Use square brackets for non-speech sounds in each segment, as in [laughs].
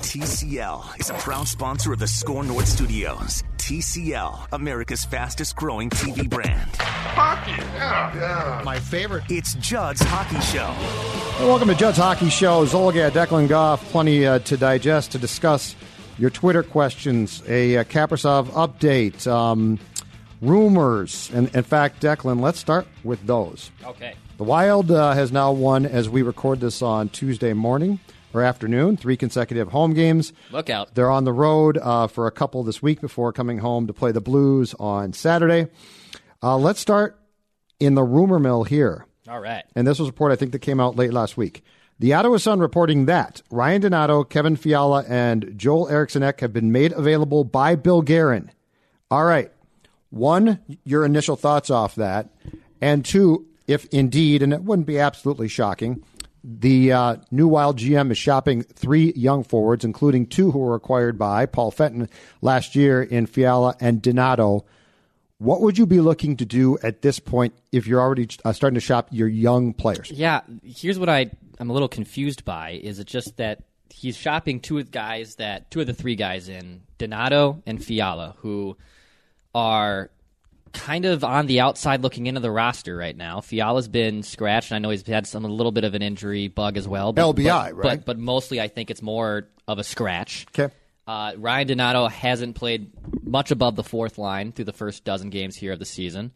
TCL is a proud sponsor of the SKOR North Studios. TCL, America's fastest growing TV brand. Hockey, yeah, yeah. My favorite. It's Judd's Hockey Show. Well, welcome to Judd's Hockey Show. Zulgad, Declan Goff, plenty uh, to digest, to discuss your Twitter questions, a uh, Kaprizov update, um, rumors. And in fact, Declan, let's start with those. Okay. The Wild uh, has now won as we record this on Tuesday morning or afternoon, three consecutive home games. Look out. They're on the road uh, for a couple this week before coming home to play the Blues on Saturday. Uh, let's start in the rumor mill here. All right. And this was a report I think that came out late last week. The Ottawa Sun reporting that Ryan Donato, Kevin Fiala, and Joel Eriksson Ek have been made available by Bill Guerin. All right. One, your initial thoughts off that. And two, if indeed, and it wouldn't be absolutely shocking, the uh, new Wild GM is shopping three young forwards, including two who were acquired by Paul Fenton last year in Fiala and Donato. What would you be looking to do at this point if you're already uh, starting to shop your young players? Yeah, here's what I I'm a little confused by. Is it just that he's shopping two of guys that two of the three guys in Donato and Fiala who are kind of on the outside looking into the roster right now. Fiala's been scratched, and I know he's had some a little bit of an injury bug as well. But, LBI, but, right? But, but mostly, I think it's more of a scratch. Okay. Uh, Ryan Donato hasn't played much above the fourth line through the first dozen games here of the season.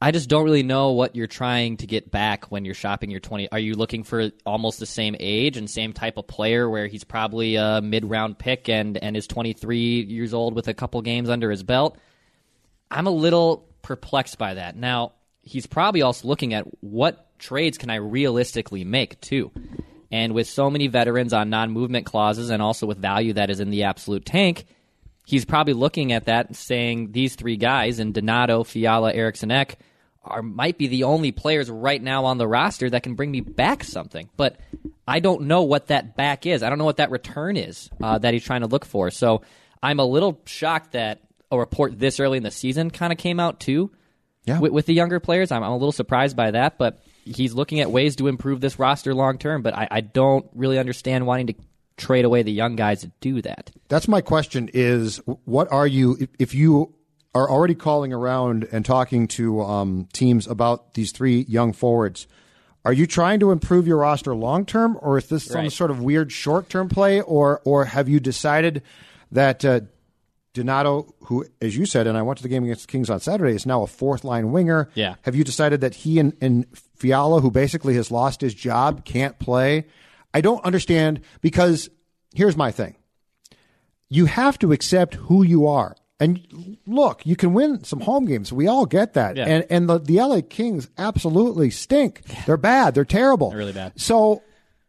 I just don't really know what you're trying to get back when you're shopping your 20. Are you looking for almost the same age and same type of player where he's probably a mid round pick and, and is 23 years old with a couple games under his belt? I'm a little perplexed by that. Now, he's probably also looking at what trades can I realistically make, too. And with so many veterans on non movement clauses and also with value that is in the absolute tank, he's probably looking at that and saying these three guys, and Donato, Fiala, Eriksson Ek, are might be the only players right now on the roster that can bring me back something. But I don't know what that back is. I don't know what that return is uh, that he's trying to look for. So I'm a little shocked that a report this early in the season kind of came out too. Yeah. With, with the younger players, I'm, I'm a little surprised by that. But he's looking at ways to improve this roster long term. But I, I don't really understand wanting to trade away the young guys to do that. That's my question is what are you, if, you are already calling around and talking to um, teams about these three young forwards, are you trying to improve your roster long term, or is this some Right. sort of weird short term play, or or have you decided that uh, Donato, who, as you said, and I went to the game against the Kings on Saturday, is now a fourth line winger? Yeah. Have you decided that he and, and Fiala, who basically has lost his job, can't play? I don't understand because here's my thing you have to accept who you are. And look, you can win some home games. We all get that. Yeah. And and the, the LA Kings absolutely stink. Yeah. They're bad. They're terrible. They're really bad. So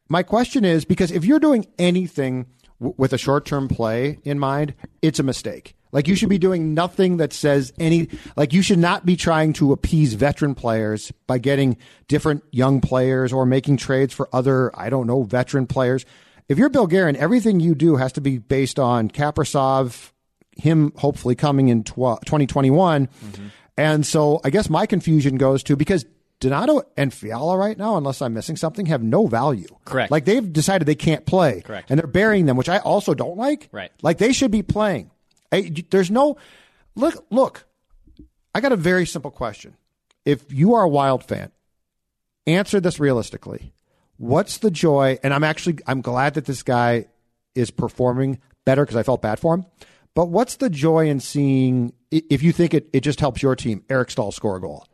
my question is because if you're doing anything w- with a short-term play in mind, it's a mistake. Like you should be doing nothing that says any like you should not be trying to appease veteran players by getting different young players or making trades for other I don't know veteran players. If you're Bill Guerin, everything you do has to be based on Kaprizov, him hopefully coming in tw- 2021. Mm-hmm. And so I guess my confusion goes to because Donato and Fiala right now, unless I'm missing something, have no value. Correct. Like they've decided they can't play. Correct. And they're burying them, which I also don't like. Right. Like they should be playing. I, there's no look. Look, I got a very simple question. If you are a Wild fan, answer this realistically. What's the joy? And I'm actually I'm glad that this guy is performing better because I felt bad for him. But what's the joy in seeing if you think it, it just helps your team, Eric Staal score a goal?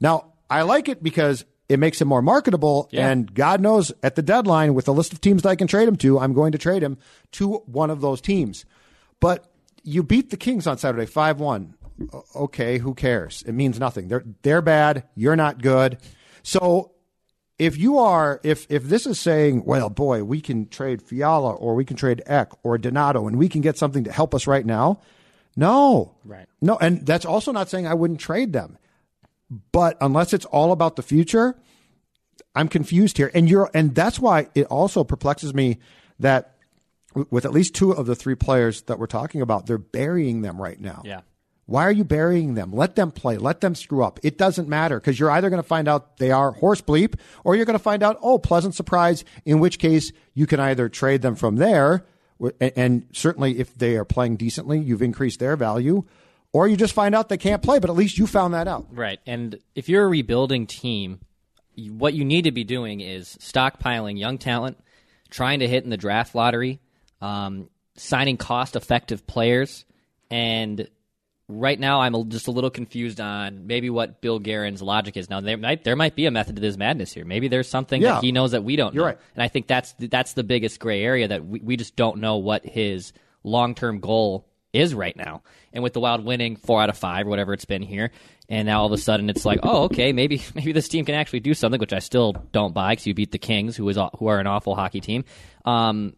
Now, I like it because it makes him more marketable. Yeah. And God knows at the deadline, with the list of teams that I can trade him to, I'm going to trade him to one of those teams. But you beat the Kings on Saturday 5 1. Okay, who cares? It means nothing. They're, they're bad. You're not good. So if you are if if this is saying, well, boy, we can trade Fiala or we can trade Ek or Donato and we can get something to help us right now, no, Right. no, and that's also not saying I wouldn't trade them, but unless it's all about the future, I'm confused here, and you're and that's why it also perplexes me that w- with at least two of the three players that we're talking about, they're burying them right now. Yeah. Why are you burying them? Let them play. Let them screw up. It doesn't matter because you're either going to find out they are horse bleep or you're going to find out, oh, pleasant surprise, in which case you can either trade them from there. And, and certainly if they are playing decently, you've increased their value, or you just find out they can't play, but at least you found that out. Right. And if you're a rebuilding team, what you need to be doing is stockpiling young talent, trying to hit in the draft lottery, um, signing cost effective players. And right now, I'm just a little confused on maybe what Bill Guerin's logic is. Now, there might, there might be a method to this madness here. Maybe there's something Yeah. that he knows that we don't You're know. right. And I think that's, that's the biggest gray area that we, we just don't know what his long term goal is right now. And with the Wild winning four out of five, or whatever it's been here, and now all of a sudden it's like, oh, okay, maybe [laughs] maybe this team can actually do something, which I still don't buy because you beat the Kings, who is who are an awful hockey team. Um,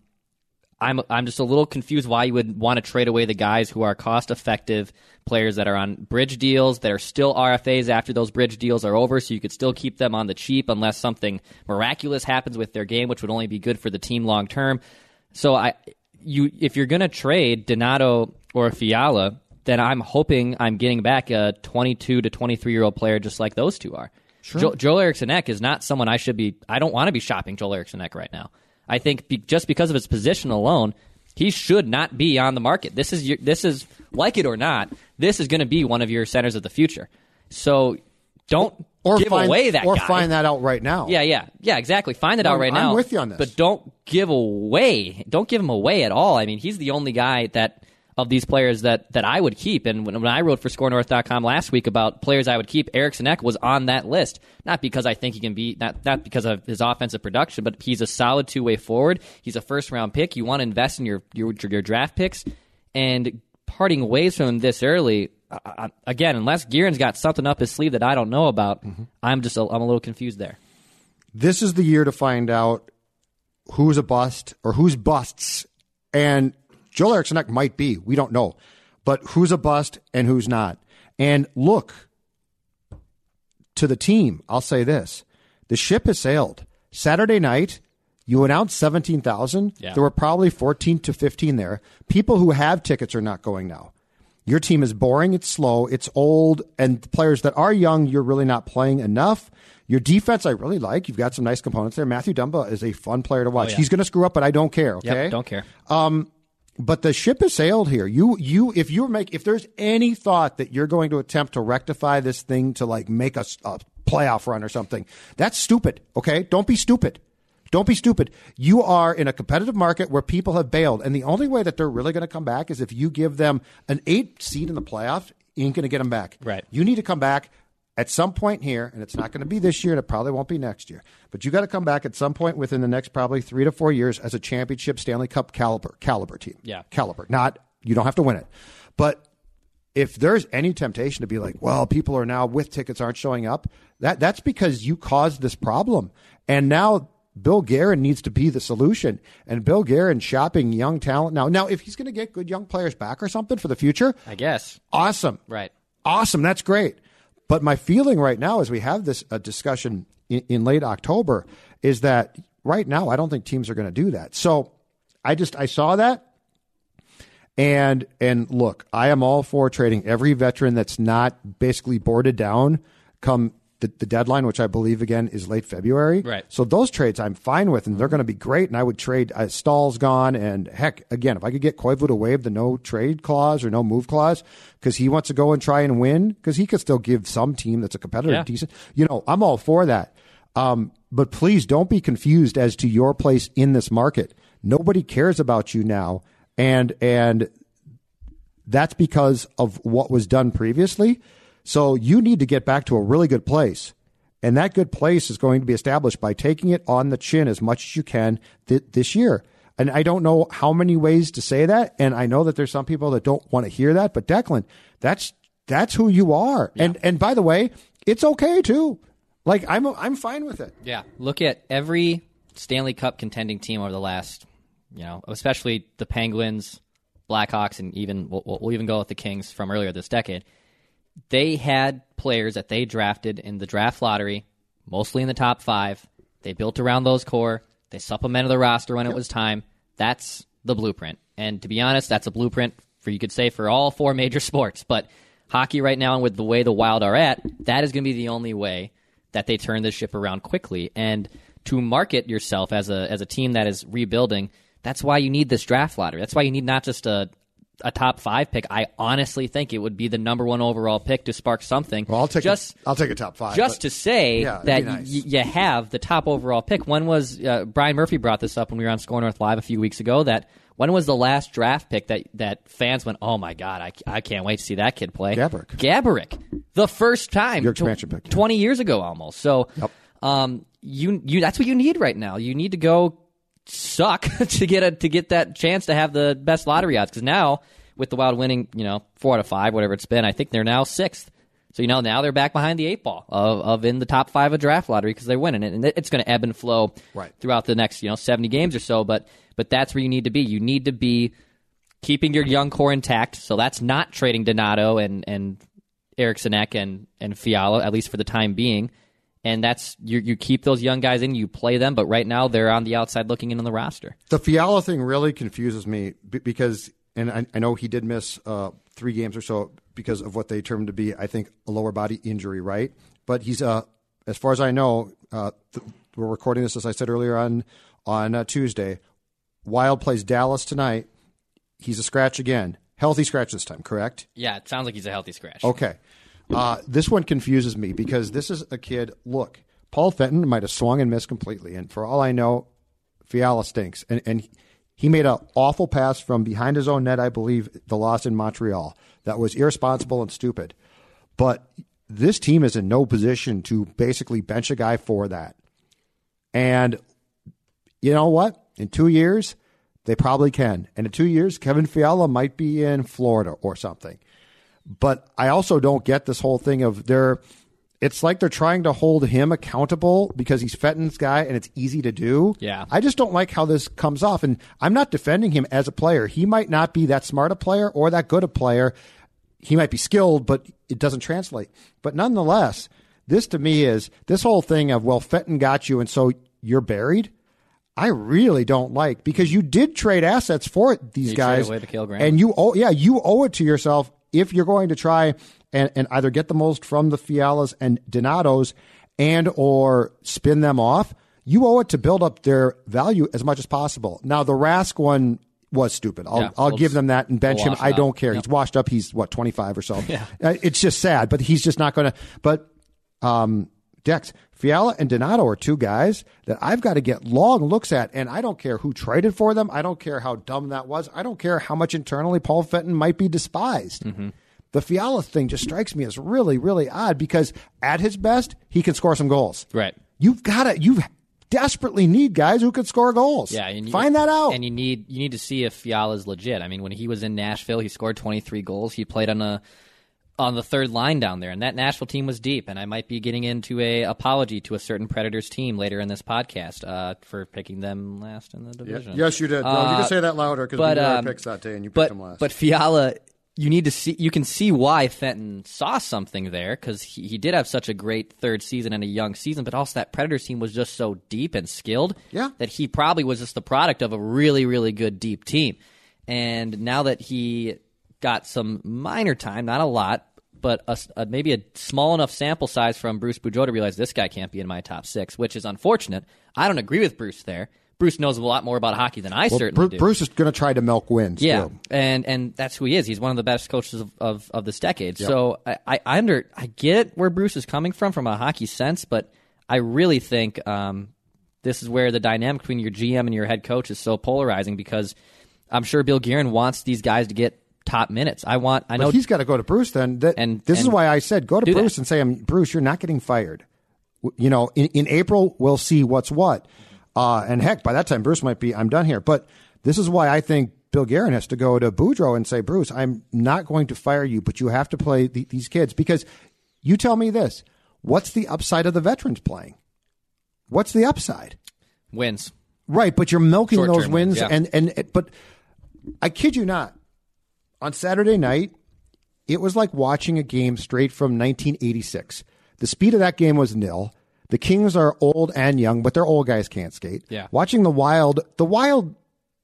I'm I'm just a little confused why you would want to trade away the guys who are cost effective players that are on bridge deals that are still RFAs after those bridge deals are over, so you could still keep them on the cheap unless something miraculous happens with their game, which would only be good for the team long term. So I you if you're gonna trade Donato or Fiala, then I'm hoping I'm getting back a 22 to 23 year old player just like those two are. Jo- Joel Eriksson Ek is not someone I should be. I don't want to be shopping Joel Eriksson Ek right now. I think be, just because of his position alone, he should not be on the market. This is your, this is like it or not. This is going to be one of your centers of the future. So don't Or give find, away that or guy. find that out right now. Yeah, yeah, yeah, exactly. Find it out I'm- right I'm now. with you on this. But don't give away. Don't give him away at all. I mean, he's the only guy that of these players that that I would keep. And when, when I wrote for SKORNorth.com last week about players I would keep, Eriksson Ek was on that list. Not because I think he can be not not because of his offensive production, but he's a solid two way forward. He's a first round pick. You want to invest in your your, your draft picks and parting ways from him this early. Again, unless Guerin's got something up his sleeve that I don't know about, Mm-hmm. I'm just a, I'm a little confused there. this is the year to find out who's a bust or who's busts. And Joel Eriksson Ek might be. We don't know. But who's a bust and who's not. And look to the team, I'll say this. The ship has sailed. Saturday night, you announced 17,000. Yeah. There were probably 14 to 15 there. People who have tickets are not going now. Your team is boring, it's slow, it's old, and players that are young, you're really not playing enough. Your defense, I really like. You've got some nice components there. Matthew Dumba is a fun player to watch. Oh, yeah. He's going to screw up, but I don't care. Yep, Okay, don't care. Um, but the ship has sailed here. You, you, if you make, if there's any thought that you're going to attempt to rectify this thing to like make a, a playoff run or something, that's stupid. Okay, don't be stupid. Don't be stupid. You are in a competitive market where people have bailed, and the only way that they're really going to come back is if you give them an eight seed in the playoffs. You ain't going to get them back. Right. You need to come back at some point here, and it's not going to be this year, and it probably won't be next year. But you got to come back at some point within the next probably three to four years as a championship Stanley Cup caliber caliber team. Yeah. caliber. Not you don't have to win it, but if there's any temptation to be like, well, people are now with tickets aren't showing up, that that's because you caused this problem, and now. Bill Guerin needs to be the solution, and Bill Guerin shopping young talent now. Now, if he's going to get good young players back or something for the future, I guess. awesome, Right. awesome. That's great. But my feeling right now, as we have this uh, discussion in, in late October, is that right now I don't think teams are going to do that. So I just I saw that, and and look, I am all for trading every veteran that's not basically boarded down come the, the deadline, which I believe again is late February. Right. So those trades I'm fine with, and they're going to be great. And I would trade uh, Staal's gone, and heck, again, if I could get Koivu to waive the no trade clause or no move clause because he wants to go and try and win, because he could still give some team that's a competitor Yeah. decent. You know, I'm all for that. Um, but please don't be confused as to your place in this market. Nobody cares about you now, and and that's because of what was done previously. So you need to get back to a really good place. And that good place is going to be established by taking it on the chin as much as you can th- this year. And I don't know how many ways to say that. And I know that there's some people that don't want to hear that. But Declan, that's that's who you are. And and by the way, it's okay too. Like I'm I'm fine with it. Yeah. Look at every Stanley Cup contending team over the last, you know, especially the Penguins, Blackhawks, and even we'll, we'll even go with the Kings from earlier this decade. They had players that they drafted in the draft lottery, mostly in the top five. They built around those core. They supplemented the roster when it was time. That's the blueprint. And to be honest, that's a blueprint for you could say for all four major [laughs] sports. But hockey right now, and with the way the Wild are at, that is going to be the only way that they turn this ship around quickly. And to market yourself as a as a team that is rebuilding, that's why you need this draft lottery. That's why you need not just a a top five pick. I honestly think it would be the number one overall pick to spark something. Well, I'll take just a, I'll take a top five. just to say Yeah, that nice. y- you have the top overall pick. When was uh, Brian Murphy brought this up when we were on SKOR North Live a few weeks ago? That when was the last draft pick that that fans went, "Oh my god, I, I can't wait to see that kid play." Gaborik. Gaborik, the first time, Your expansion pick, yeah. twenty years ago almost. So, um, you you that's what you need right now. You need to go suck [laughs] to get a to get that chance to have the best lottery odds because now with the Wild winning, you know, four out of five, whatever it's been, I think they're now sixth. So you know now they're back behind the eight ball of, of in the top five of draft lottery because they're winning it, and it's going to ebb and flow Right. throughout the next you know seventy games or so. But but that's where you need to be. You need to be keeping your young core intact. So that's not trading Donato and and Eriksson Ek and and Fiala at least for the time being. And that's you you keep those young guys in, you play them, but right now they're on the outside looking in on the roster. The Fiala thing really confuses me because, and I, I know he did miss uh, three games or so because of what they termed to be, I think, a lower body injury, right? But he's, uh, as far as I know, uh, th- we're recording this as I said earlier on on uh, Tuesday. Wild plays Dallas tonight. He's a scratch again, healthy scratch this time, correct? Yeah, it sounds like he's a healthy scratch. Okay. Uh, this one confuses me because this is a kid. Look, Paul Fenton might have swung and missed completely, and for all I know, Fiala stinks. And and he made an awful pass from behind his own net. I believe the loss in Montreal that was irresponsible and stupid. But this team is in no position to basically bench a guy for that. And you know what? In two years, they probably can. And in two years, Kevin Fiala might be in Florida or something. But I also don't get this whole thing of they're. It's like they're trying to hold him accountable because he's Fenton's guy and it's easy to do. Yeah. I just don't like how this comes off. And I'm not defending him as a player. He might not be that smart a player or that good a player. He might be skilled, but it doesn't translate. But nonetheless, this to me is this whole thing of, well, Fenton got you and so you're buried. I really don't like because you did trade assets for these You guys, traded away Mikhail Granlund. and you owe yeah you owe it to yourself if you're going to try and, and either get the most from the Fialas and Donatos and or spin them off. You owe it to build up their value as much as possible. Now the Rask one was stupid. I'll Yeah, I'll we'll give them that and bench we'll him. I don't care. Yep. He's washed up. He's what 25 or so. Yeah. It's just sad, but he's just not going to. But um, Dex, Fiala and Donato are two guys that I've got to get long looks at, and I don't care who traded for them. I don't care how dumb that was. I don't care how much internally Paul Fenton might be despised. Mm-hmm. The Fiala thing just strikes me as really, really odd because at his best, he can score some goals. Right. You've got to, you desperately need guys who can score goals. Yeah, and you, find that out. And you need you need to see if Fiala's legit. I mean, when he was in Nashville, he scored 23 goals. He played on a on the third line down there, and that Nashville team was deep. And I might be getting into a apology to a certain Predators team later in this podcast uh, for picking them last in the division. yes, you did. Well, you Uh, can say that louder because we did our um, picks that day and you picked but, them last. But Fiala, you need to see. You can see why Fenton saw something there because he, he did have such a great third season and a young season, but also that Predators team was just so deep and skilled. Yeah. that he probably was just the product of a really, really good deep team. And now that he got some minor time, not a lot, but a, a- maybe a small enough sample size from Bruce Boudreau to realize this guy can't be in my top six, which is unfortunate. I don't agree with Bruce there. Bruce knows a lot more about hockey than I Well, certainly Bru- do. Bruce is going to try to milk wins. Yeah, too. and and that's who he is. He's one of the best coaches of, of, of this decade. So I, I I under I get where Bruce is coming from from a hockey sense, but I really think um, this is where the dynamic between your GM and your head coach is so polarizing because I'm sure Bill Guerin wants these guys to get top minutes. I want. I know But he's got to go to Bruce then. That, And- this is why I said go to Bruce that. and say, "I'm Bruce, you're not getting fired. You know, in, in April we'll see what's what. Uh, and heck, by that time Bruce might be, I'm done here. But this is why I think Bill Guerin has to go to Boudreau and say, Bruce, I'm not going to fire you, but you have to play the, these kids because you tell me this: what's the upside of the veterans playing? What's the upside? wins. Right, but you're milking Short-term those wins, wins, yeah. and and but I kid you not. On Saturday night, it was like watching a game straight from 1986. The speed of that game was nil. The Kings are old and young, but their old guys can't skate. Yeah. Watching the Wild, the Wild.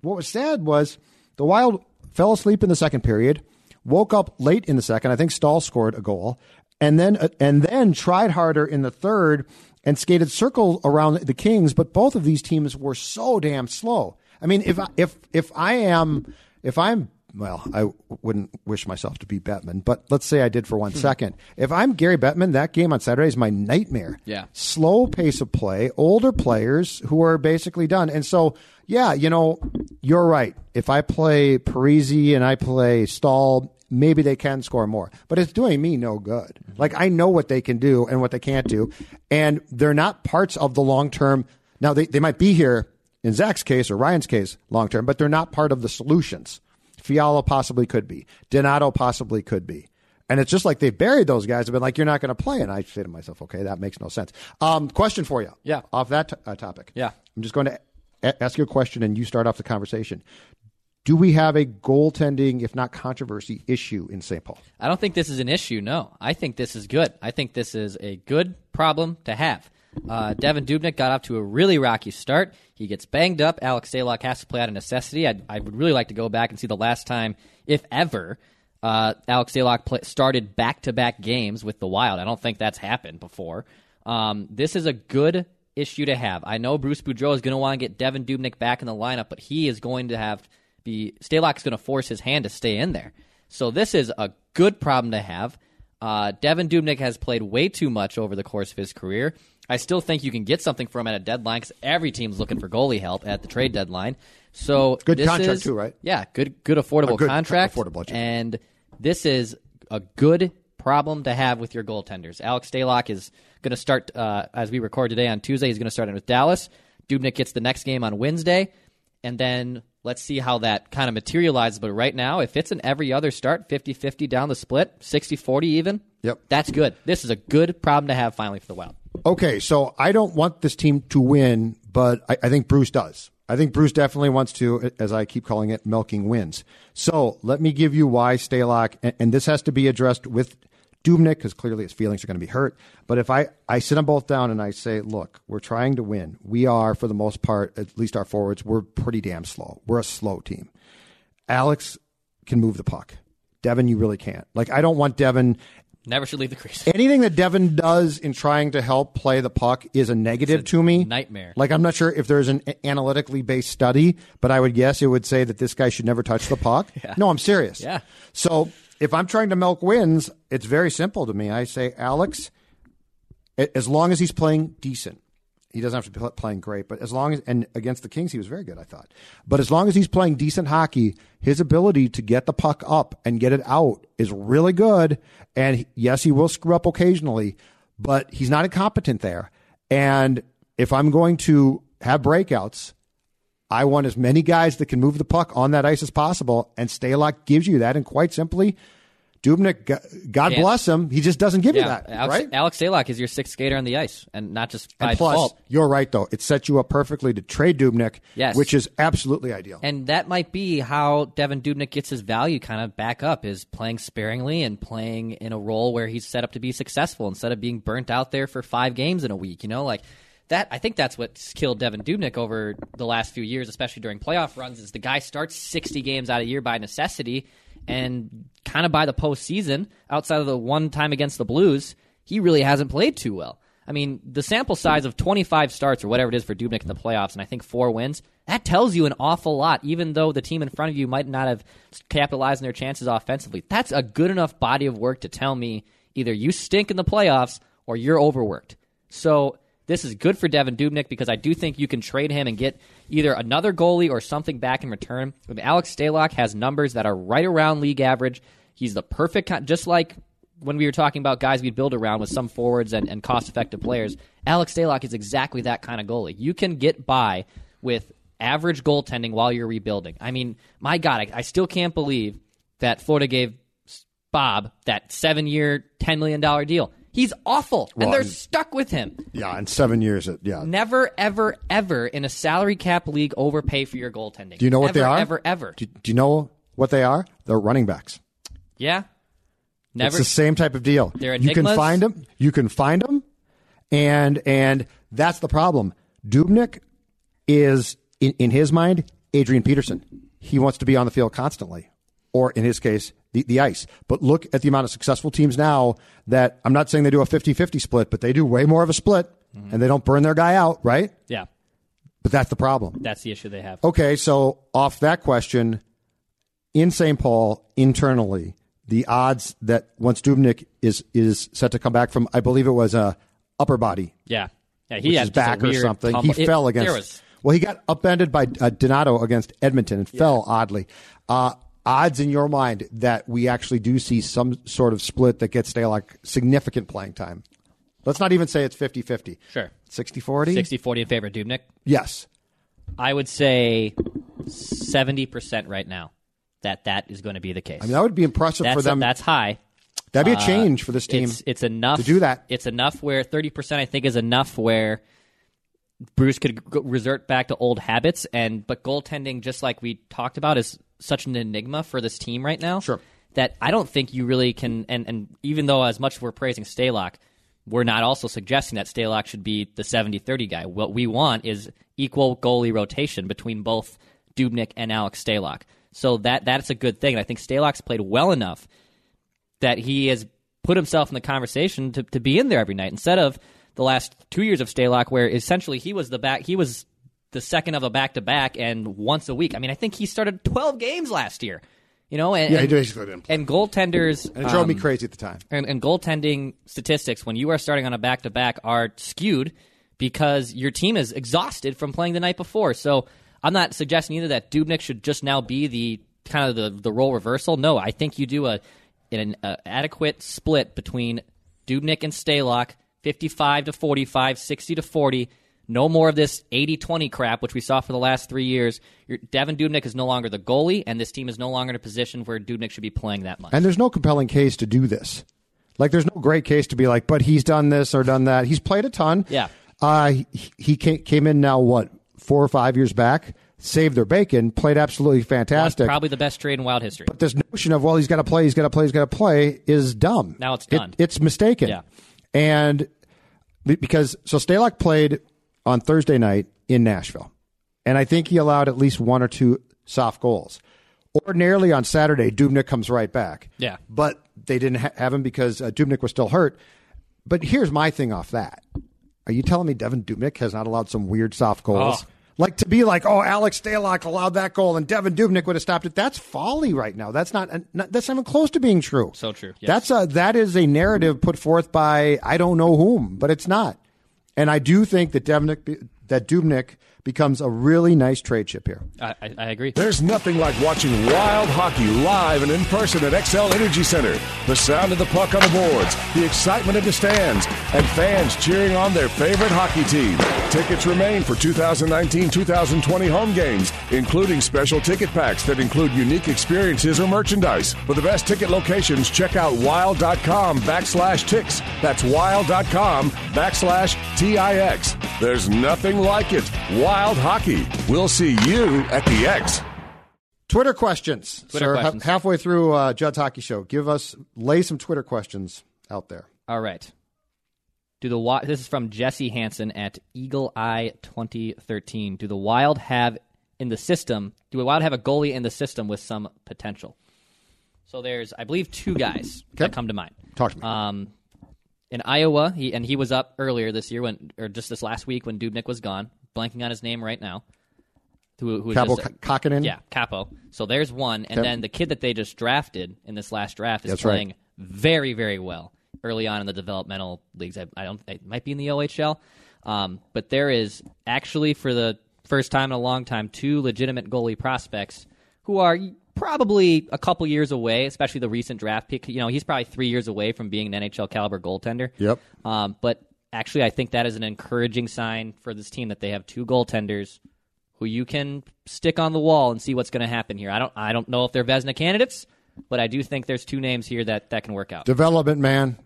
What was sad was the Wild fell asleep in the second period, woke up late in the second. I think Staal scored a goal, and then uh, and then tried harder in the third and skated circle around the Kings. But both of these teams were so damn slow. I mean, if I, if if I am if I'm well, I wouldn't wish myself to be Bettman, but let's say I did for Hmm. one second. If I'm Gary Bettman, that game on Saturday is my nightmare. Yeah. Slow pace of play, older players who are basically done. And so, yeah, you know, you're right. If I play Parise and I play Staal, maybe they can score more. But it's doing me no good. Like I know what they can do and what they can't do. And they're not parts of the long term. Now they, they might be here in Zach's case or Ryan's case long term, but they're not part of the solutions. Fiala possibly could be. Donato possibly could be. And it's just like they've buried those guys. Have been like, you're not going to play. And I say to myself, okay, that makes no sense. Um, question for you. Yeah. Off that t- uh, topic. Yeah. I'm just going to a- ask you a question and you start off the conversation. Do we have a goaltending, if not controversy, issue in St. Paul? I don't think this is an issue. No, I think this is good. I think this is a good problem to have. Uh, Devan Dubnyk got off to a really rocky start. He gets banged up. Alex Stalock has to play out of necessity. I, I would really like to go back and see the last time, if ever, uh, Alex Stalock play, started back-to-back games with the Wild. I don't think that's happened before. Um, this is a good issue to have. I know Bruce Boudreau is going to want to get Devan Dubnyk back in the lineup, but he is going to have be Stalock's going to force his hand to stay in there. So this is a good problem to have. Uh, Devan Dubnyk has played way too much over the course of his career. I still think you can get something from him at a deadline because every team's looking for goalie help at the trade deadline. So Good this contract is- too, right? Yeah, good, good affordable good contract. affordable budget. And this is a good problem to have with your goaltenders. Alex Stalock is going to start uh, as we record today on Tuesday. He's going to start in with Dallas. Dubnyk gets the next game on Wednesday, and then let's see how that kind of materializes. But right now, if it's an every other start, 50-50 down the split, 60-40 even, Yep. that's good. This is a good problem to have finally for the Wild. Okay, so I don't want this team to win, but I, I think Bruce does. I think Bruce definitely wants to, as I keep calling it, milking wins. So let me give you why Stalock, and, and this has to be addressed with Dubnyk because clearly his feelings are going to be hurt. But if I, I sit them both down and I say, look, we're trying to win. We are, for the most part, at least our forwards, we're pretty damn slow. We're a slow team. Alex can move the puck. Devan, you really can't. Like, I don't want Devan Never should leave the crease. anything that Devan does in trying to help play the puck is a negative to me. nightmare. Like I'm not sure if there's an analytically based study, but I would guess it would say that this guy should never touch the puck. [laughs] No, I'm serious. Yeah. So if I'm trying to milk wins, it's very simple to me. I say, Alex, as long as he's playing decent, he doesn't have to be playing great, but as long as and against the Kings he was very good, I thought. But as long as he's playing decent hockey, his ability to get the puck up and get it out is really good. And yes, he will screw up occasionally, but he's not incompetent there. And if I'm going to have breakouts, I want as many guys that can move the puck on that ice as possible, and Stalock gives you that. And quite simply, Dubnyk, God- bless him, he just doesn't give you that, Alex, right? Alex Stalock is your sixth skater on the ice, and not just by And plus, default. you're right though; it sets you up perfectly to trade Dubnyk, Yes. which is absolutely ideal. And that might be how Devan Dubnyk gets his value kind of back up is playing sparingly and playing in a role where he's set up to be successful instead of being burnt out there for five games in a week. You know, like that. I think that's what's killed Devan Dubnyk over the last few years, especially during playoff runs. Is the guy starts sixty games out of year by necessity, and kind of by the postseason, outside of the one time against the Blues, he really hasn't played too well. I mean, the sample size of 25 starts or whatever it is for Dubnyk in the playoffs, and I think four wins, that tells you an awful lot, even though the team in front of you might not have capitalized on their chances offensively. That's a good enough body of work to tell me either you stink in the playoffs or you're overworked. So this is good for Devan Dubnyk because I do think you can trade him and get either another goalie or something back in return. If Alex Stalock has numbers that are right around league average, he's the perfect just like when we were talking about guys we'd build around with some forwards and, and cost effective players. Alex Stalock is exactly that kind of goalie. You can get by with average goaltending while you're rebuilding. I mean, my God, I, I still can't believe that Florida gave Bob that seven year, $10 million deal. He's awful, Well, and they're and- stuck with him. Yeah, in seven years, it, yeah. Never, ever, ever in a salary cap league overpay for your goaltending. Do you know what ever, they are? Ever, ever. Do, do you know what they are? They're running backs. yeah. Never. It's the same type of deal. They're you can find them. You can find them, and and that's the problem. Dubnyk is in, in his mind Adrian Peterson. He wants to be on the field constantly, or in his case, the, the ice. But look at the amount of successful teams now that I'm not saying they do a 50-50 split, but they do way more of a split, Mm-hmm. and they don't burn their guy out, right? yeah. But that's the problem. That's the issue they have. Okay, so off that question, in St. Paul internally, the odds that once Dubnyk is is set to come back from, I believe it was a upper body, Yeah. Yeah. He had back or something. tumble. He It- fell against. was- well, he got upended by uh, Donato against Edmonton and fell oddly. Uh, odds in your mind that we actually do see some sort of split that gets Stalock significant playing time. Let's not even say it's 50-50. Sure. 60-40? 60 40 in favor of Dubnyk. Yes. I would say 70% right now that that is going to be the case. I mean, that would be impressive that's, for them. that's high. That'd be a uh, change for this team. It's, it's enough to do that. It's enough where 30% I think is enough where Bruce could resort back to old habits and but goaltending just like we talked about is such an enigma for this team right now. Sure. That I don't think you really can and and even though as much as we're praising Stalock, we're not also suggesting that Stalock should be the 70-30 guy. What we want is equal goalie rotation between both Dubnyk and Alex Stalock. So that that's a good thing. And I think Stalock's played well enough that he has put himself in the conversation to, to be in there every night instead of the last two years of Stalock, where essentially he was the back, he was the second of a back to back and once a week. I mean, I think he started 12 games last year, you know, and, Yeah, he and, basically didn't play. and goaltenders, And it drove me um, crazy at the time. and, and goaltending statistics when you are starting on a back to back are skewed because your team is exhausted from playing the night before. So I'm not suggesting either that Dubnyk should just now be the kind of the the role reversal. No, I think you do a an a adequate split between Dubnyk and Stalock, 55 to 45, 60 to 40. No more of this 80-20 crap, which we saw for the last three years. Your, Devan Dubnyk is no longer the goalie, and this team is no longer in a position where Dubnyk should be playing that much. And there's no compelling case to do this. Like, there's no great case to be like, but he's done this or done that. He's played a ton. Yeah. Uh, he, he came, in now, what, four or five years back, saved their bacon, played absolutely fantastic. Probably the best trade in wild history. But this notion of, well, he's got to play, he's got to play, he's got to play is dumb. Now it's It- done. it's mistaken. Yeah. And because, so Stalock played on Thursday night in Nashville. And I think he allowed at least one or two soft goals. Ordinarily on Saturday, Dubnyk comes right back. Yeah. But they didn't ha- have him because uh, Dubnyk was still hurt. But here's my thing off that. Are you telling me Devan Dubnyk has not allowed some weird soft goals? Oh. Like to be like, oh, Alex Stalock allowed that goal and Devan Dubnyk would have stopped it. That's folly right now. That's not, not that's not even close to being true. So true, yes. That's a that is a narrative put forth by I don't know whom, but it's not. And I do think that that Dubnyk becomes a really nice trade chip here. I, I, I agree. There's nothing like watching wild hockey live and in person at Xcel Energy Center. The sound of the puck on the boards, the excitement of the stands, and fans cheering on their favorite hockey team. Tickets remain for 2019-2020 home games, including special ticket packs that include unique experiences or merchandise. For the best ticket locations, check out wild.com backslash ticks. That's wild.com backslash T-I-X. There's nothing like it. Wild hockey. We'll see you at the X. Twitter questions. Twitter Sir, ha- questions. halfway through uh, Judd's Hockey Show, give us lay some Twitter questions out there. All right. Do the Wi- this is from Jesse Hansen at Eagle Eye 2013. Do the Wild have in the system? Do the Wild have a goalie in the system with some potential? So there's, I believe, two guys [coughs] that come to mind. Talk to me. Um, in Iowa, he and he was up earlier this year when, or just this last week when Dubnyk was gone. Blanking on his name right now. Who, who Kaapo just- Yeah, Kaapo. So there's one, and then the kid that they just drafted in this last draft is That's right. playing very, very well early on in the developmental leagues. I, I don't. It might be in the OHL. Um, but there is actually, for the first time in a long time, two legitimate goalie prospects who are probably a couple years away, especially the recent draft pick. You know, he's probably three years away from being an NHL caliber goaltender. Yep. Um, but actually, I think that is an encouraging sign for this team that they have two goaltenders who you can stick on the wall and see what's going to happen here. I don't, I don't know if they're Vezina candidates, but I do think there's two names here that that can work out. Development, man.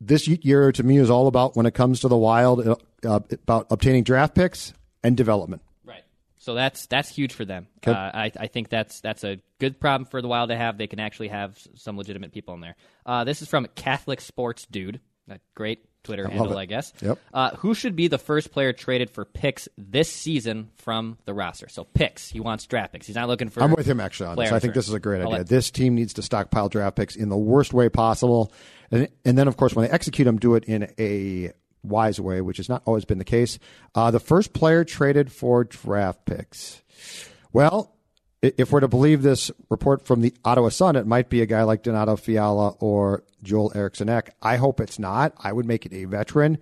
This year to me is all about when it comes to the Wild, uh, about obtaining draft picks and development. Right. So that's that's huge for them. Uh, I, I think that's that's a good problem for the Wild to have. They can actually have some legitimate people in there. Uh, this is from Catholic Sports Dude. Great Twitter handle, it. I guess. Yep. Uh, who should be the first player traded for picks this season from the roster? So picks. He wants draft picks. He's not looking for. I'm with him actually on this. I think this is a great I'll idea. let- This team needs to stockpile draft picks in the worst way possible, and and then of course when they execute them, do it in a wise way, which has not always been the case. Uh, the first player traded for draft picks. Well, if we're to believe this report from the Ottawa Sun, it might be a guy like Donato Fiala or Joel Eriksson Ek. I hope it's not. I would make it a veteran.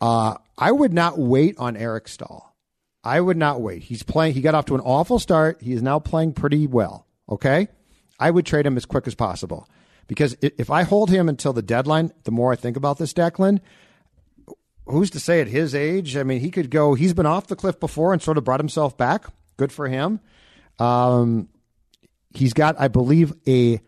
Uh, I would not wait on Eric Staal. I would not wait. He's playing. He got off to an awful start. He is now playing pretty well. Okay, I would trade him as quick as possible because if I hold him until the deadline, the more I think about this, Declan, who's to say at his age? I mean, he could go. He's been off the cliff before and sort of brought himself back. Good for him. Um, he's got, I believe, a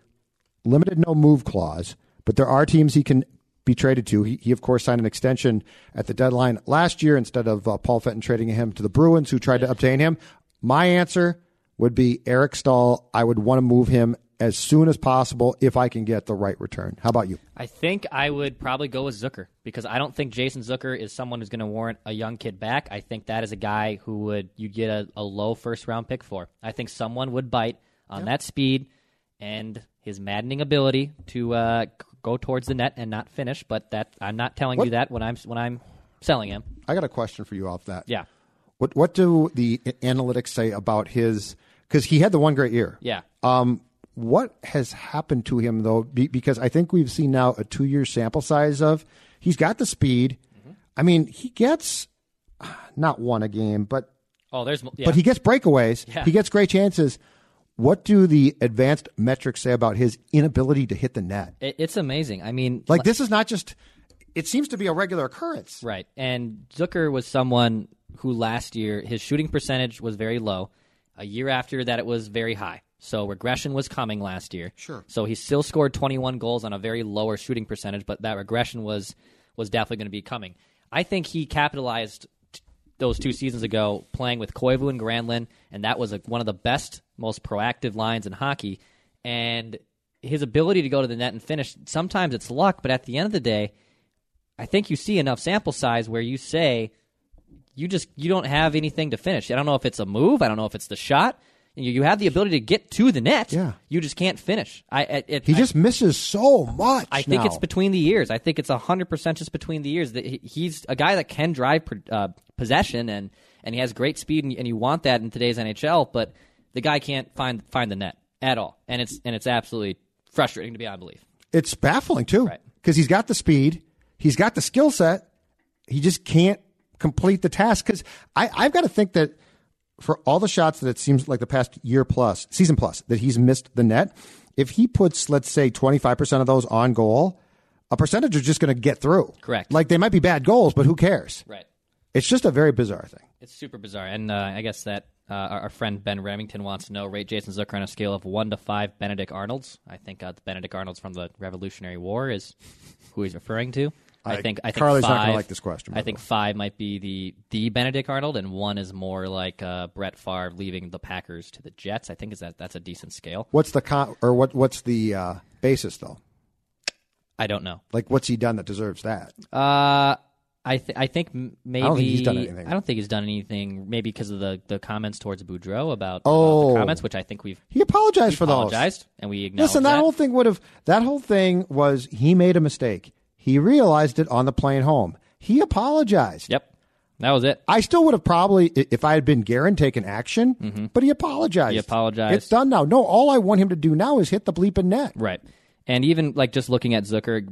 limited no move clause, but there are teams he can be traded to. He, he of course, signed an extension at the deadline last year instead of uh, Paul Fenton trading him to the Bruins, who tried to obtain him. My answer would be Eric Staal. I would want to move him as soon as possible if I can get the right return. How about you? I think I would probably go with Zucker because I don't think Jason Zucker is someone who's going to warrant a young kid back. I think that is a guy who would you get a, a low first round pick for. I think someone would bite on that speed and his maddening ability to uh, go towards the net and not finish. But that I'm not telling What- you that when I'm when I'm selling him. I got a question for you off that. Yeah, What what do the analytics say about his? Because he had the one great year. yeah. Um, what has happened to him though? Be, because I think we've seen now a two year sample size of he's got the speed. I mean, he gets [sighs] not one a game, but Oh, there's yeah. but he gets breakaways. Yeah. He gets great chances. What do the advanced metrics say about his inability to hit the net? It- it's amazing. I mean, Like this is not just. It seems to be a regular occurrence. Right. And Zucker was someone who last year his shooting percentage was very low. A year after that it was very high. So regression was coming last year. Sure. So he still scored 21 goals on a very lower shooting percentage, but that regression was was definitely going to be coming. I think he capitalized t- those two seasons ago playing with Koivu and Granlund, and that was a, one of the best, most proactive lines in hockey. And his ability to go to the net and finish, sometimes it's luck, but at the end of the day, I think you see enough sample size where you say you just you don't have anything to finish. I don't know if it's a move. I don't know if it's the shot. You, you have the ability to get to the net. Yeah. You just can't finish. I it, it- He I- just misses so much. I think now. it's between the years. I think it's hundred percent just between the years. That he's a guy that can drive uh, possession and and he has great speed and, and you want that in today's NHL. But the guy can't find find the net at all, and it's and it's absolutely frustrating to beyond belief. It's baffling too Right. because he's got the speed, he's got the skill set, he just can't complete the task. Because I've got to think that for all the shots that it seems like the past year plus, season plus, that he's missed the net, if he puts let's say twenty five percent of those on goal, a percentage are just going to get through. Correct. Like they might be bad goals, but who cares? Right. It's just a very bizarre thing. It's super bizarre, and uh, I guess that uh, our, our friend Ben Remington wants to know rate Jason Zucker on a scale of one to five Benedict Arnolds. I think uh, Benedict Arnolds from the Revolutionary War is [laughs] who he's referring to. I, I- think I think Carly's not five, gonna like this question, I think way. five might be the the Benedict Arnold, and one is more like uh, Brett Favre leaving the Packers to the Jets. I think is that that's a decent scale. What's the con- or what? What's the uh, basis though? I don't know. Like what's he done that deserves that? Uh, I th- I think m- maybe don't think he's done anything. I don't think he's done anything. Maybe because of the, the comments towards Boudreau about, about Oh. the comments, which I think we've He apologized for those. apologized and we acknowledge Listen, that, whole thing would have. That whole thing was he made a mistake. He realized it on the plane home. He apologized. Yep, that was it. I still would have probably, i- if I had been Guerin, taken action. But he apologized. Mm-hmm. He apologized. It's done now. No, all I want him to do now is hit the bleeping net. Right. And even like just looking at Zucker,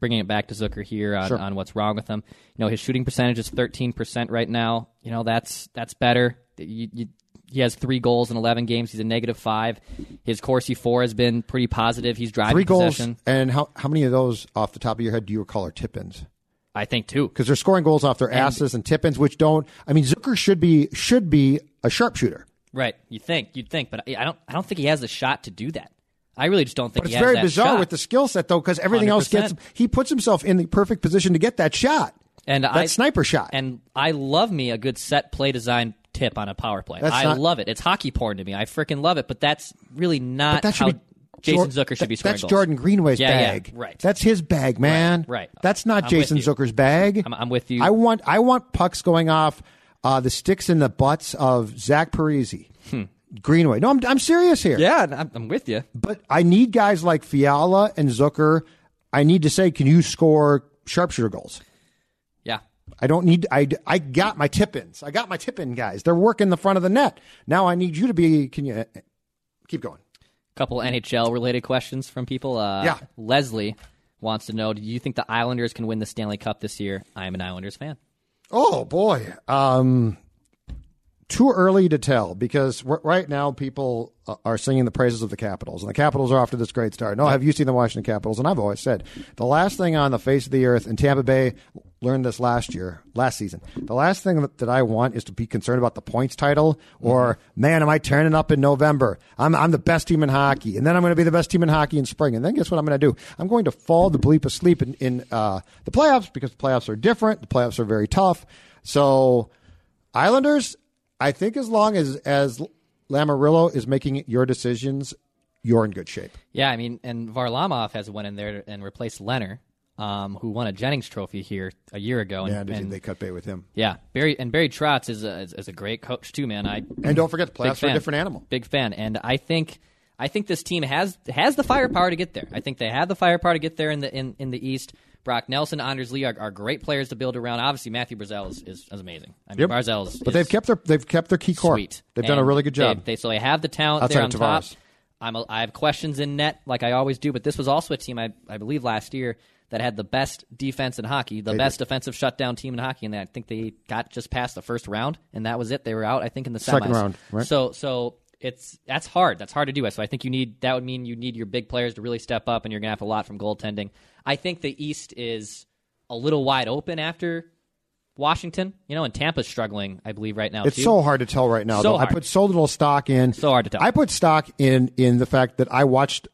bringing it back to Zucker here on, Sure. on what's wrong with him. You know, his shooting percentage is 13% right now. You know, that's that's better. You, you, he has three goals in 11 games. He's a negative five. His Corsi for has been pretty positive. He's driving Three goals, possession. and how how many of those off the top of your head do you recall are tip-ins? I think two Because they're scoring goals off their asses and tip-ins, which don't. I mean, Zucker should be should be a sharpshooter, Right. You think you'd think, but I I don't. I don't think he has the shot to do that. I really just don't think but it's very bizarre shot. with the skill set though, because everything else gets he puts himself in the perfect position to get that shot, and that I, sniper shot. And I love me a good set play design tip on a power play. That's I not- love it. It's hockey porn to me. I freaking love it. But that's really not that how be Jason Zucker should be that- scoring That's goals. Jordan Greenway's Yeah, yeah, bag. right. That's his bag, man. Right, right. That's not I'm Jason. Zucker's bag. I'm- I'm with you. I want I want pucks going off uh, the sticks in the butts of Zach Parise. Greenway. No, I'm I'm serious here. Yeah, I'm, I'm with you. But I need guys like Fiala and Zucker. I need to say, can you score sharpshooter goals? Yeah. I don't need. I, I got my tip ins. I got my tip in guys. They're working the front of the net. Now I need you to be. Can you keep going? couple NHL related questions from people. Uh, Yeah. Leslie wants to know: Do you think the Islanders can win the Stanley Cup this year? I am an Islanders fan. Oh boy, um, too early to tell because right now people uh, are singing the praises of the Capitals, and the Capitals are off to this great start. No, have you seen the Washington Capitals? And I've always said the last thing on the face of the earth, and Tampa Bay learned this last year, last season. The last thing that, I want is to be concerned about the points title or man, am I turning up in November? I'm I'm the best team in hockey, and then I'm going to be the best team in hockey in spring, and then guess what I'm going to do? I'm going to fall the bleep asleep in, in uh, the playoffs because the playoffs are different. The playoffs are very tough. So Islanders, I think as long as as Lamoriello is making your decisions, you're in good shape. Yeah, I mean, and Varlamov has went in there and replaced Lehner, um, who won a Jennings Trophy here a year ago. And, Yeah, did and- they cut bait with him? yeah, Barry and Barry Trotz is a, is, is a great coach too, man. I And don't forget, the playoffs are a different animal. Big fan, and I think I think this team has has the firepower to get there. I think they have the firepower to get there in the in, in the East. Brock Nelson, Anders Lee are, are great players to build around. Obviously, Mathew Barzal is, is, is amazing. I mean, Yep. Barzell is, But they've kept their they've kept their key core. sweet. They've done a really good job. They, they so they have the talent Outside there on top. I'm a, I have questions in net like I always do, but this was also a team I I believe last year that had the best defense in hockey, the best defensive shutdown team in hockey, and I think they got just past the first round, and that was it. They were out, I think, in the semis. Second round, right. So so it's that's hard. That's hard to do. So I think you need that would mean you need your big players to really step up, and you're gonna have a lot from goaltending. I think the East is a little wide open after Washington, you know, and Tampa's struggling, I believe, right now. It's too. so hard to tell right now. So though. I put so little stock in. So hard to tell. I put stock in in the fact that I watched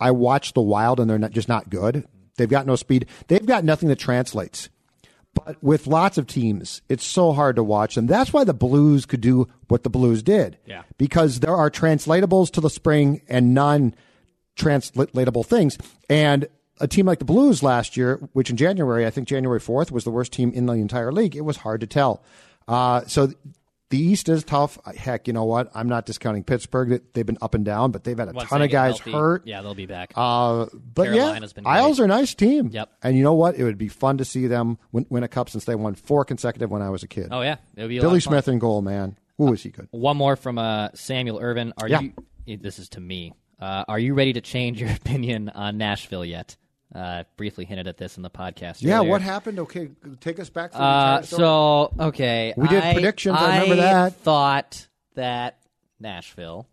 I watched the Wild and they're not, just not good. They've got no speed. They've got nothing that translates. But with lots of teams, it's so hard to watch, and that's why the Blues could do what the Blues did. Yeah. Because there are translatables to the spring and non translatable things. And a team like the Blues last year, which in January, I think January 4th was the worst team in the entire league, it was hard to tell. Uh, so the East is tough. Heck, you know what? I'm not discounting Pittsburgh. They've been up and down, but they've had a Once ton of guys healthy, hurt. Yeah, they'll be back. Uh, but Carolina's yeah. Isles are a nice team. Yep. And you know what? It would be fun to see them win, win a cup since they won four consecutive when I was a kid. oh yeah, it'll be a lot Billy. Smith in goal, man. Who is he good? One more from uh, Samuel Irvin. Are Yeah. you? This is to me. Uh, are you ready to change your [laughs] opinion on Nashville yet? Uh, briefly hinted at this in the podcast. Yeah, earlier. what happened? Okay, take us back. To Uh, so okay, We did I- predictions, I remember that. Thought that Nashville,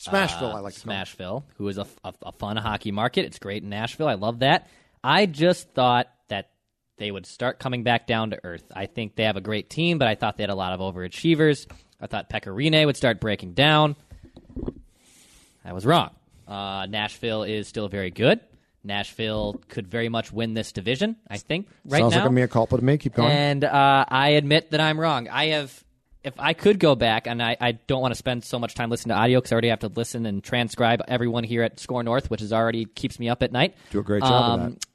Smashville, uh, I like to. Smashville, who is a, a, a fun hockey market. It's great in Nashville. I love that. I just thought that they would start coming back down to earth. I think they have a great team, but I thought they had a lot of overachievers. I thought Pekka Rinne would start breaking down. I was wrong. Uh, Nashville is still very good. Nashville could very much win this division. I think right Sounds now. like a mea culpa to me. Keep going. And uh, I admit that I'm wrong. I have, if I could go back, and I, I don't want to spend so much time listening to audio because I already have to listen and transcribe everyone here at SKOR North, which is already keeps me up at night. Do a great job of Um, that.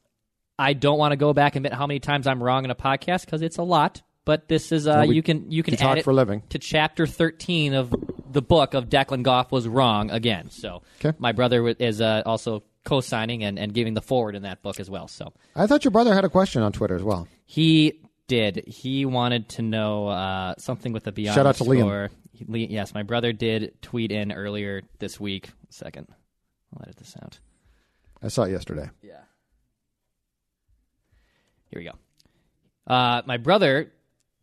I don't want to go back and admit how many times I'm wrong in a podcast because it's a lot. But this is uh, No, we- you can you can talk add it for living. to chapter 13 of the book of Declan Goff was wrong again. So Okay. my brother is uh, also co-signing and, and giving the forward in that book as well. So I thought your brother had a question on Twitter as well. he did. He wanted to know uh, something with the beyond Shout out to Liam. He- yes, my brother did tweet in earlier this week. Second, I'll edit this out. I saw it yesterday. Yeah. Here we go. Uh, my brother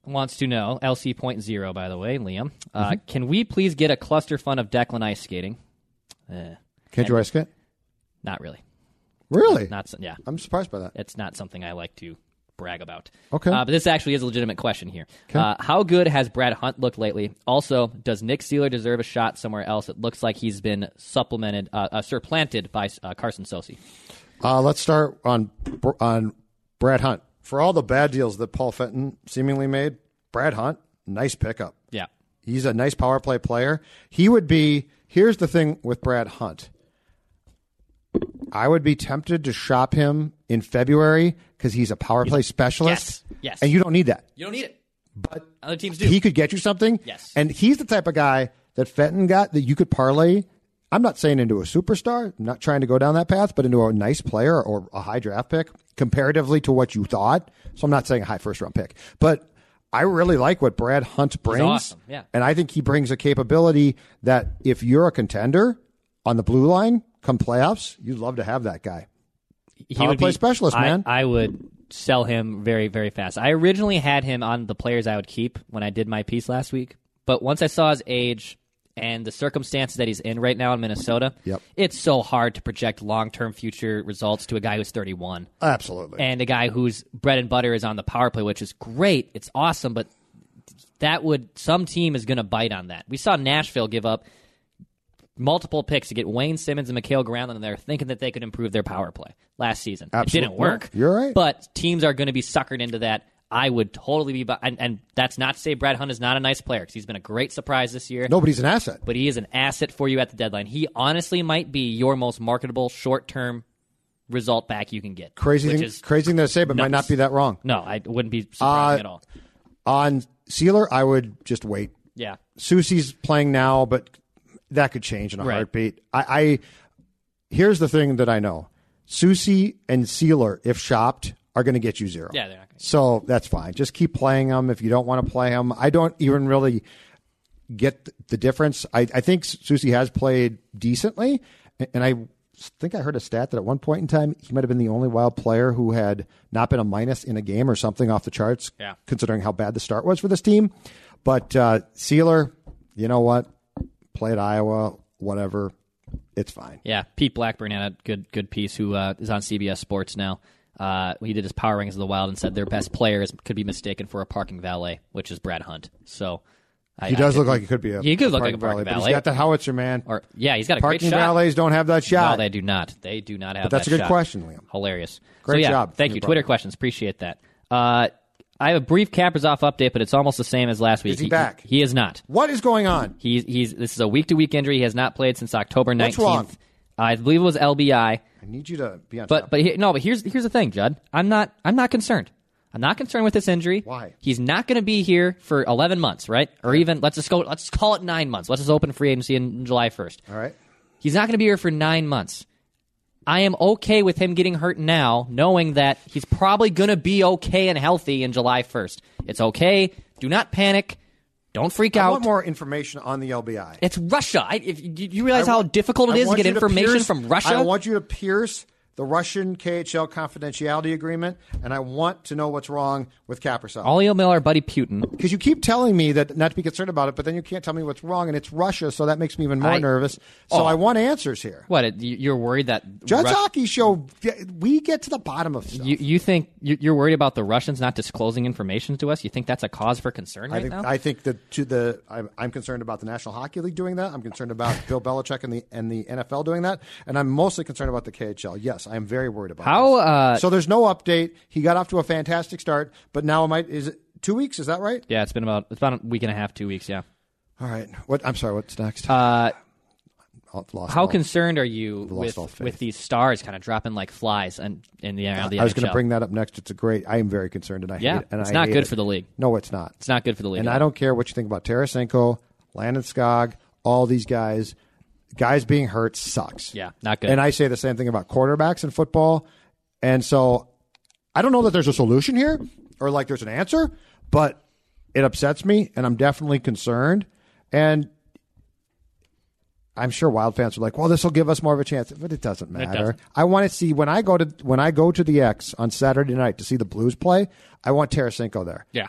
wants to know LC point zero. By the way, Liam, uh, Mm-hmm. can we please get a cluster fun of Declan ice skating? Eh, Can't you risk it? Not really. Really? Not so, yeah. I'm surprised by that. It's not something I like to brag about. Okay. Uh, but this actually is a legitimate question here. Okay. Uh, how good has Brad Hunt looked lately? Also, does Nick Seeler deserve a shot somewhere else? It looks like he's been supplemented, uh, uh, supplanted by uh, Carson Soucy. Uh, let's start on on Brad Hunt. For all the bad deals that Paul Fenton seemingly made, Brad Hunt, nice pickup. Yeah. He's a nice power play player. He would be. Here's the thing with Brad Hunt. I would be tempted to shop him in February because he's a power play specialist. Yes, yes. And you don't need that. You don't need it. But Other teams do. he could get you something. Yes. And he's the type of guy that Fenton got that you could parlay. I'm not saying into a superstar, I'm not trying to go down that path, but into a nice player or a high draft pick comparatively to what you thought. So I'm not saying a high first round pick, but I really like what Brad Hunt brings. awesome, yeah. And I think he brings a capability that if you're a contender on the blue line come playoffs, you'd love to have that guy. he Power would play be, specialist, I- man. I would sell him very, very fast. I originally had him on the players I would keep when I did my piece last week, but once I saw his age and the circumstances that he's in right now in Minnesota, Yep. it's so hard to project long-term future results to a guy who's 31 Absolutely. and a guy whose bread and butter is on the power play, which is great. It's awesome, but that would some team is going to bite on that. We saw Nashville give up multiple picks to get Wayne Simmonds and Mikael Granlund in there, thinking that they could improve their power play last season. It didn't work. no, you're right. But teams are going to be suckered into that. I would totally be, and, and that's not to say Brad Hunt is not a nice player because he's been a great surprise this year. Nobody's an asset. But he is an asset for you at the deadline. He honestly might be your most marketable short-term result back you can get. Crazy thing, crazy thing to say, but might not be that wrong. no, I wouldn't be surprised Uh, at all. On Seeler, I would just wait. Yeah. Soucy's playing now, but that could change in a Right. heartbeat. I, I here's the thing that I know: Soucy and Seeler, if shopped, are going to get you zero. Yeah, they're not gonna- So that's fine. Just keep playing them if you don't want to play them. I don't even really get the difference. I, I think Soucy has played decently, and I think I heard a stat that at one point in time he might have been the only wild player who had not been a minus in a game or something off the charts. Yeah. considering how bad the start was for this team. But uh, Seeler, you know what? Play at Iowa, whatever. It's fine. Yeah, Pete Blackburn had a good good piece who uh, is on CBS Sports now. Uh, he did his power rankings of the Wild and said their best player is, could be mistaken for a parking valet, which is Brad Hunt. So I, He does could- look like he could be a. He could look parking like a parking but valet. He's got the howitzer, man. Or yeah, he's got a Parking great shot. valets don't have that shot. No, they do not. They do not have. But that's that a good shot. question, Liam. Hilarious. Great so, yeah, job. Thank you. problem. Twitter questions. Appreciate that. Uh, I have a brief off update, but it's almost the same as last week. Is he back? He, is not. What is going on? He's he's this is a week to week injury. He has not played since October What's nineteenth. wrong? I believe it was LBI. I need you to be on But top. but he, no, but here's here's the thing, Judd. I'm not I'm not concerned. I'm not concerned with this injury. Why? He's not going to be here for 11 months, right? Or even let's just go. Let's call it nine months. Let's just open free agency in July 1st. All right. He's not going to be here for nine months. I am okay with him getting hurt now, knowing that he's probably going to be okay and healthy in July 1st. It's okay. Do not panic. Don't freak I out. want more information on the LBI. It's Russia. I, if, do you realize I how difficult it I is to get information pierce- from Russia? I want you to pierce the Russian KHL confidentiality agreement, and I want to know what's wrong with Kaprizov. I'll email our buddy Putin. Because you keep telling me that not to be concerned about it, but then you can't tell me what's wrong, and it's Russia, so that makes me even more I- nervous. So Oh. I want answers here. What? you- You're worried that Judd's Rus- Hockey Show, we get to the bottom of stuff. You, you think you- you're worried about the Russians not disclosing information to us? You think that's a cause for concern I right think now? I think that to the I'm, I'm concerned about the National Hockey League doing that. I'm concerned about Bill Belichick and the and the NFL doing that, and I'm mostly concerned about the KHL. Yes, I am very worried about How, uh, so there's no update. He got off to a fantastic start, but now am I? Is it two weeks? Is that right? yeah, it's been about it's about a week and a half, two weeks. Yeah. All right. What? I'm sorry. What's next? Uh, lost how all- concerned are you with with these stars kind of dropping like flies and in the around the I was going to bring that up next. It's a great. I am very concerned, and I Yeah, hate, and it's I not good it. for the league. No, it's not. It's not good for the league. And I don't care what you think about Tarasenko, Landeskog, all these guys. Guys being hurt sucks. Yeah, not good. And I say the same thing about quarterbacks in football. And so I don't know that there's a solution here or like there's an answer, but it upsets me and I'm definitely concerned. And I'm sure Wild fans are like, well, this will give us more of a chance, but it doesn't matter. doesn't. I want to see when I go to when I go to the X on Saturday night to see the Blues play. I want Tarasenko there, Yeah.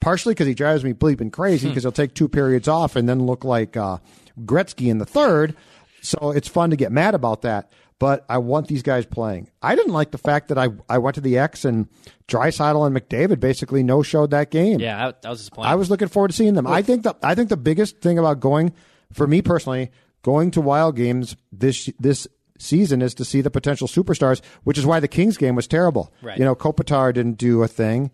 Partially because he drives me bleeping crazy because he'll take two periods off and then look like uh, Gretzky in the third. So it's fun to get mad about that. But I want these guys playing. I didn't like the fact that I I went to the X and Draisaitl and McDavid basically no showed that game. Yeah, that was disappointing. I was looking forward to seeing them. I think the I think the biggest thing about going for me personally, going to Wild games this this season is to see the potential superstars, which is why the Kings game was terrible. Right. You know, Kopitar didn't do a thing.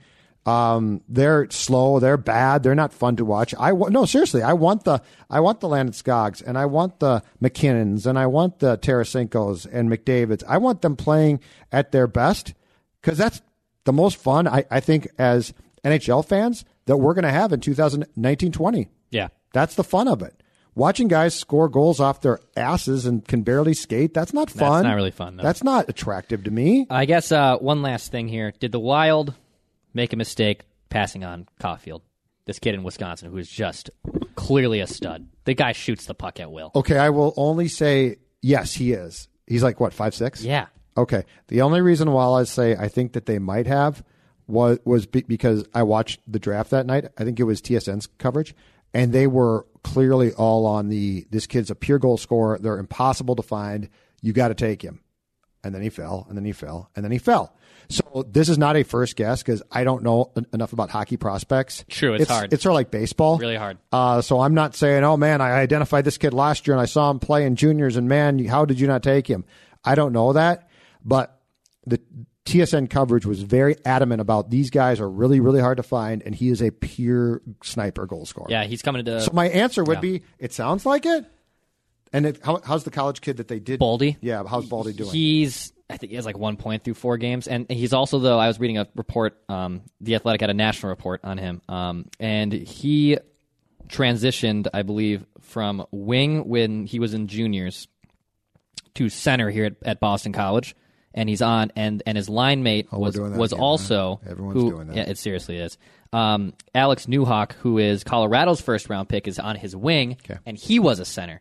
Um, they're slow. They're bad. They're not fun to watch. I wa- no seriously. I want the I want the Landeskogs and I want the MacKinnons and I want the Tarasenkos and McDavids. I want them playing at their best because that's the most fun I, I think as NHL fans that we're going to have in 2019-20. yeah. That's the fun of it. Watching guys score goals off their asses and can barely skate, that's not fun. That's not really fun, no. That's not attractive to me. I guess uh, one last thing here. Did the Wild make a mistake passing on Caufield? This kid in Wisconsin who is just clearly a stud. The guy shoots the puck at will. Okay, I will only say yes, he is. He's like what, five six? Yeah. Okay. The only reason why I say I think that they might have was was be- because I watched the draft that night. I think it was TSN's coverage, and they were clearly all on the this kid's a pure goal scorer. They're impossible to find. You got to take him. And then he fell, and then he fell, and then he fell. So this is not a first guess because I don't know en- enough about hockey prospects. True, it's hard. It's sort of like baseball, Really hard. uh, so I'm not saying, oh man, I identified this kid last year and I saw him play in juniors, and man, how did you not take him? I don't know that, but the TSN coverage was very adamant about these guys are really, really hard to find, and he is a pure sniper goal scorer. Yeah, he's coming to So my answer would Yeah. be, it sounds like it. And it, how, how's the college kid that they did? Boldy. Yeah, how's Boldy doing? He's I think he has like one point through four games, and he's also though I was reading a report, um, the Athletic had a national report on him, um, and he transitioned, I believe, from wing when he was in juniors to center here at, at Boston College, and he's on, and and his line mate Oh, was doing that was again, also huh? Everyone's who, doing that. Yeah, it seriously is. Um, Alex Newhook, who is Colorado's first round pick, is on his wing, Okay. and he was a center.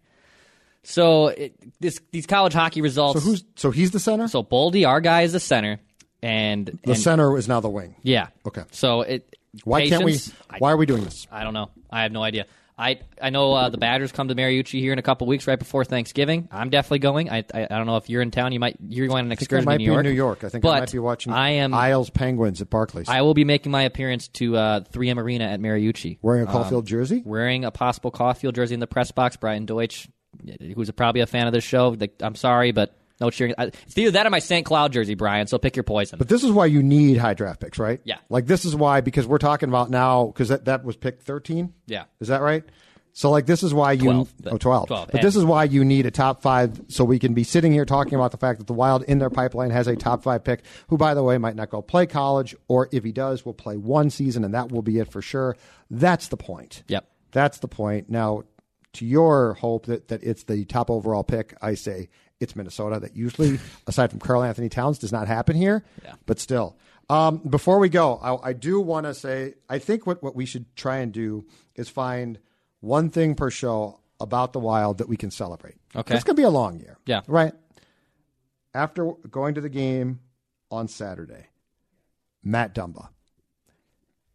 So it, this these college hockey results. so who's so he's the center? So Boldy, our guy, is the center, and the and- center is now the wing. Yeah. Okay. So it. Why can't we? patience, Why are we doing this? I don't know. I have no idea. I I know uh, the Badgers come to Mariucci here in a couple weeks, right before Thanksgiving. I'm definitely going. I, I I don't know if you're in town. You might you're going on an think I might to New be York. in New York. I think but I might be watching. I am. Isles Penguins at Barclays. I will be making my appearance to uh, 3M Arena at Mariucci. wearing a Caufield jersey. wearing a possible Caufield jersey in the press box. Brian Deutsch, who's probably a fan of this show. Like, I'm sorry, but no cheering. I- It's either that or my St. Cloud jersey, Brian. So pick your poison. But this is why you need high draft picks, right? Yeah. Like this is why because we're talking about now because that, that was pick thirteen. Yeah. Is that right? So like this is why you 12, oh 12. 12, But this is why you need a top 5 so we can be sitting here talking about the fact that the Wild in their pipeline has a top 5 pick who by the way might not go play college or if he does will play one season and that will be it for sure. That's the point. Yep. That's the point. Now to your hope that, that it's the top overall pick, I say it's Minnesota. That usually, [laughs] aside from Karl-Anthony Towns, does not happen here. Yeah. But still, um, before we go, I, I do want to say I think what, what we should try and do is find one thing per show about the Wild that we can celebrate. Okay. It's going to be a long year. Yeah. Right. After going to the game on Saturday, Matt Dumba.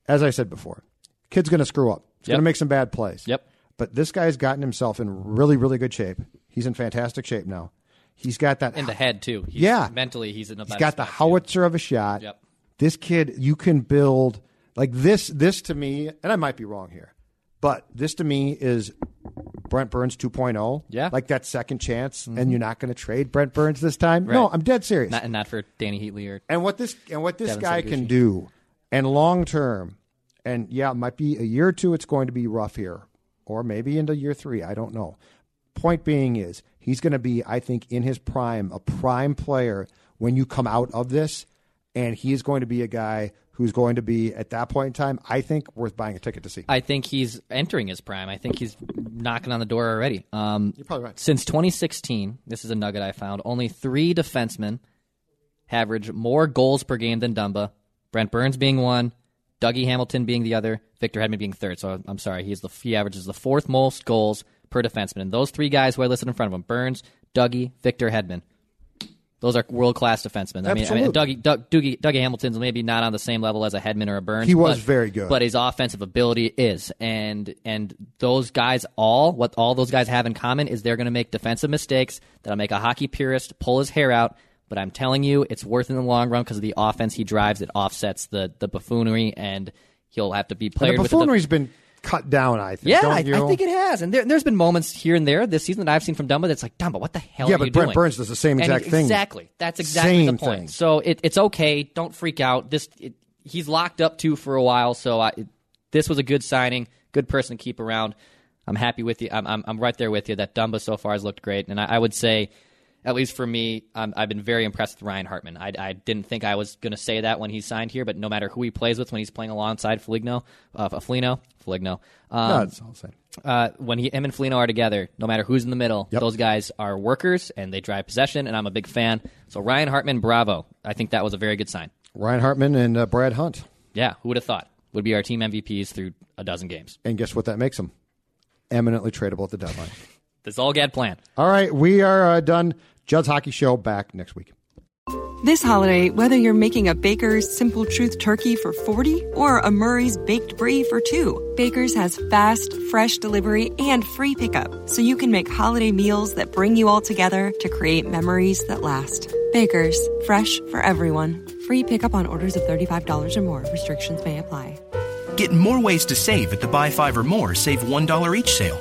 As I said before, kid's going to screw up. He's Yep. going to make some bad plays. Yep. But this guy's gotten himself in really, really good shape. He's in fantastic shape now. He's got that in the head too. He's, Yeah. mentally he's in the. He's got the spot, too. howitzer of a shot. Yep. This kid, you can build like this. This to me, and I might be wrong here, but this to me is Brent Burns 2.0. Yeah. Mm-hmm. like that second chance, and you're not going to trade Brent Burns this time. No, I'm dead serious. Not, and not for Dany Heatley or and what this and what this Devin guy can do, and long term, and yeah, it might be a year or two. It's going to be rough here, or maybe into year three. I don't know. Point being is he's going to be, I think, in his prime, a prime player when you come out of this, and he is going to be a guy who's going to be at that point in time. I think worth buying a ticket to see. I think he's entering his prime. I think he's knocking on the door already. Um, You're probably right. Since 2016, this is a nugget I found. Only three defensemen average more goals per game than Dumba. Brent Burns being one, Dougie Hamilton being the other, Victor Hedman being third. So I'm sorry, he's the he averages the fourth most goals per defenseman. And those three guys who I listed in front of him Burns, Dougie, Victor Hedman. Those are world class defensemen. I mean, I mean. Dougie, Doug, Dougie, Dougie Hamilton's maybe not on the same level as a Hedman or a Burns. He was but- very good. but his offensive ability is, and and those guys all what all those guys have in common is they're going to make defensive mistakes that'll make a hockey purist pull his hair out. But I'm telling you, it's worth in the long run because of the offense he drives. It offsets the the buffoonery, and he'll have to be And played the with the buffoonery's been cut down. I think. yeah, don't I? I think it has, and there, there's been moments here and there this season that I've seen from Dumba that's like, Dumba, what the hell Yeah, are but you Brent doing? Burns does the same exact thing. Exactly, that's exactly Same the point. thing. So it, it's okay. Don't freak out. This it, he's locked up too for a while. So I, it, this was a good signing, good person to keep around. I'm happy with you. I'm, I'm, I'm right there with you. That Dumba so far has looked great, and I, I would say. At least for me, um, I've been very impressed with Ryan Hartman. I, I didn't think I was going to say that when he signed here, but no matter who he plays with when he's playing alongside Foligno, uh, Foligno, Foligno, um, No, it's all the same. uh, when he, him and Foligno are together, no matter who's in the middle, Yep. those guys are workers and they drive possession, and I'm a big fan. So Ryan Hartman, bravo! I think that was a very good sign. Ryan Hartman and uh, Brad Hunt. Yeah, who would have thought would be our team MVPs through a dozen games? And guess what that makes them? Eminently tradable at the deadline. [laughs] This all Gad plan. All right, we are uh, done. Judd's Hockey Show back next week. This holiday, whether you're making a Baker's Simple Truth turkey for 40 or a Murray's Baked Brie for 2, Baker's has fast, fresh delivery and free pickup, so you can make holiday meals that bring you all together to create memories that last. Baker's, fresh for everyone. Free pickup on orders of $35 or more. Restrictions may apply. Get more ways to save at the Buy Five or More Save $1 each sale.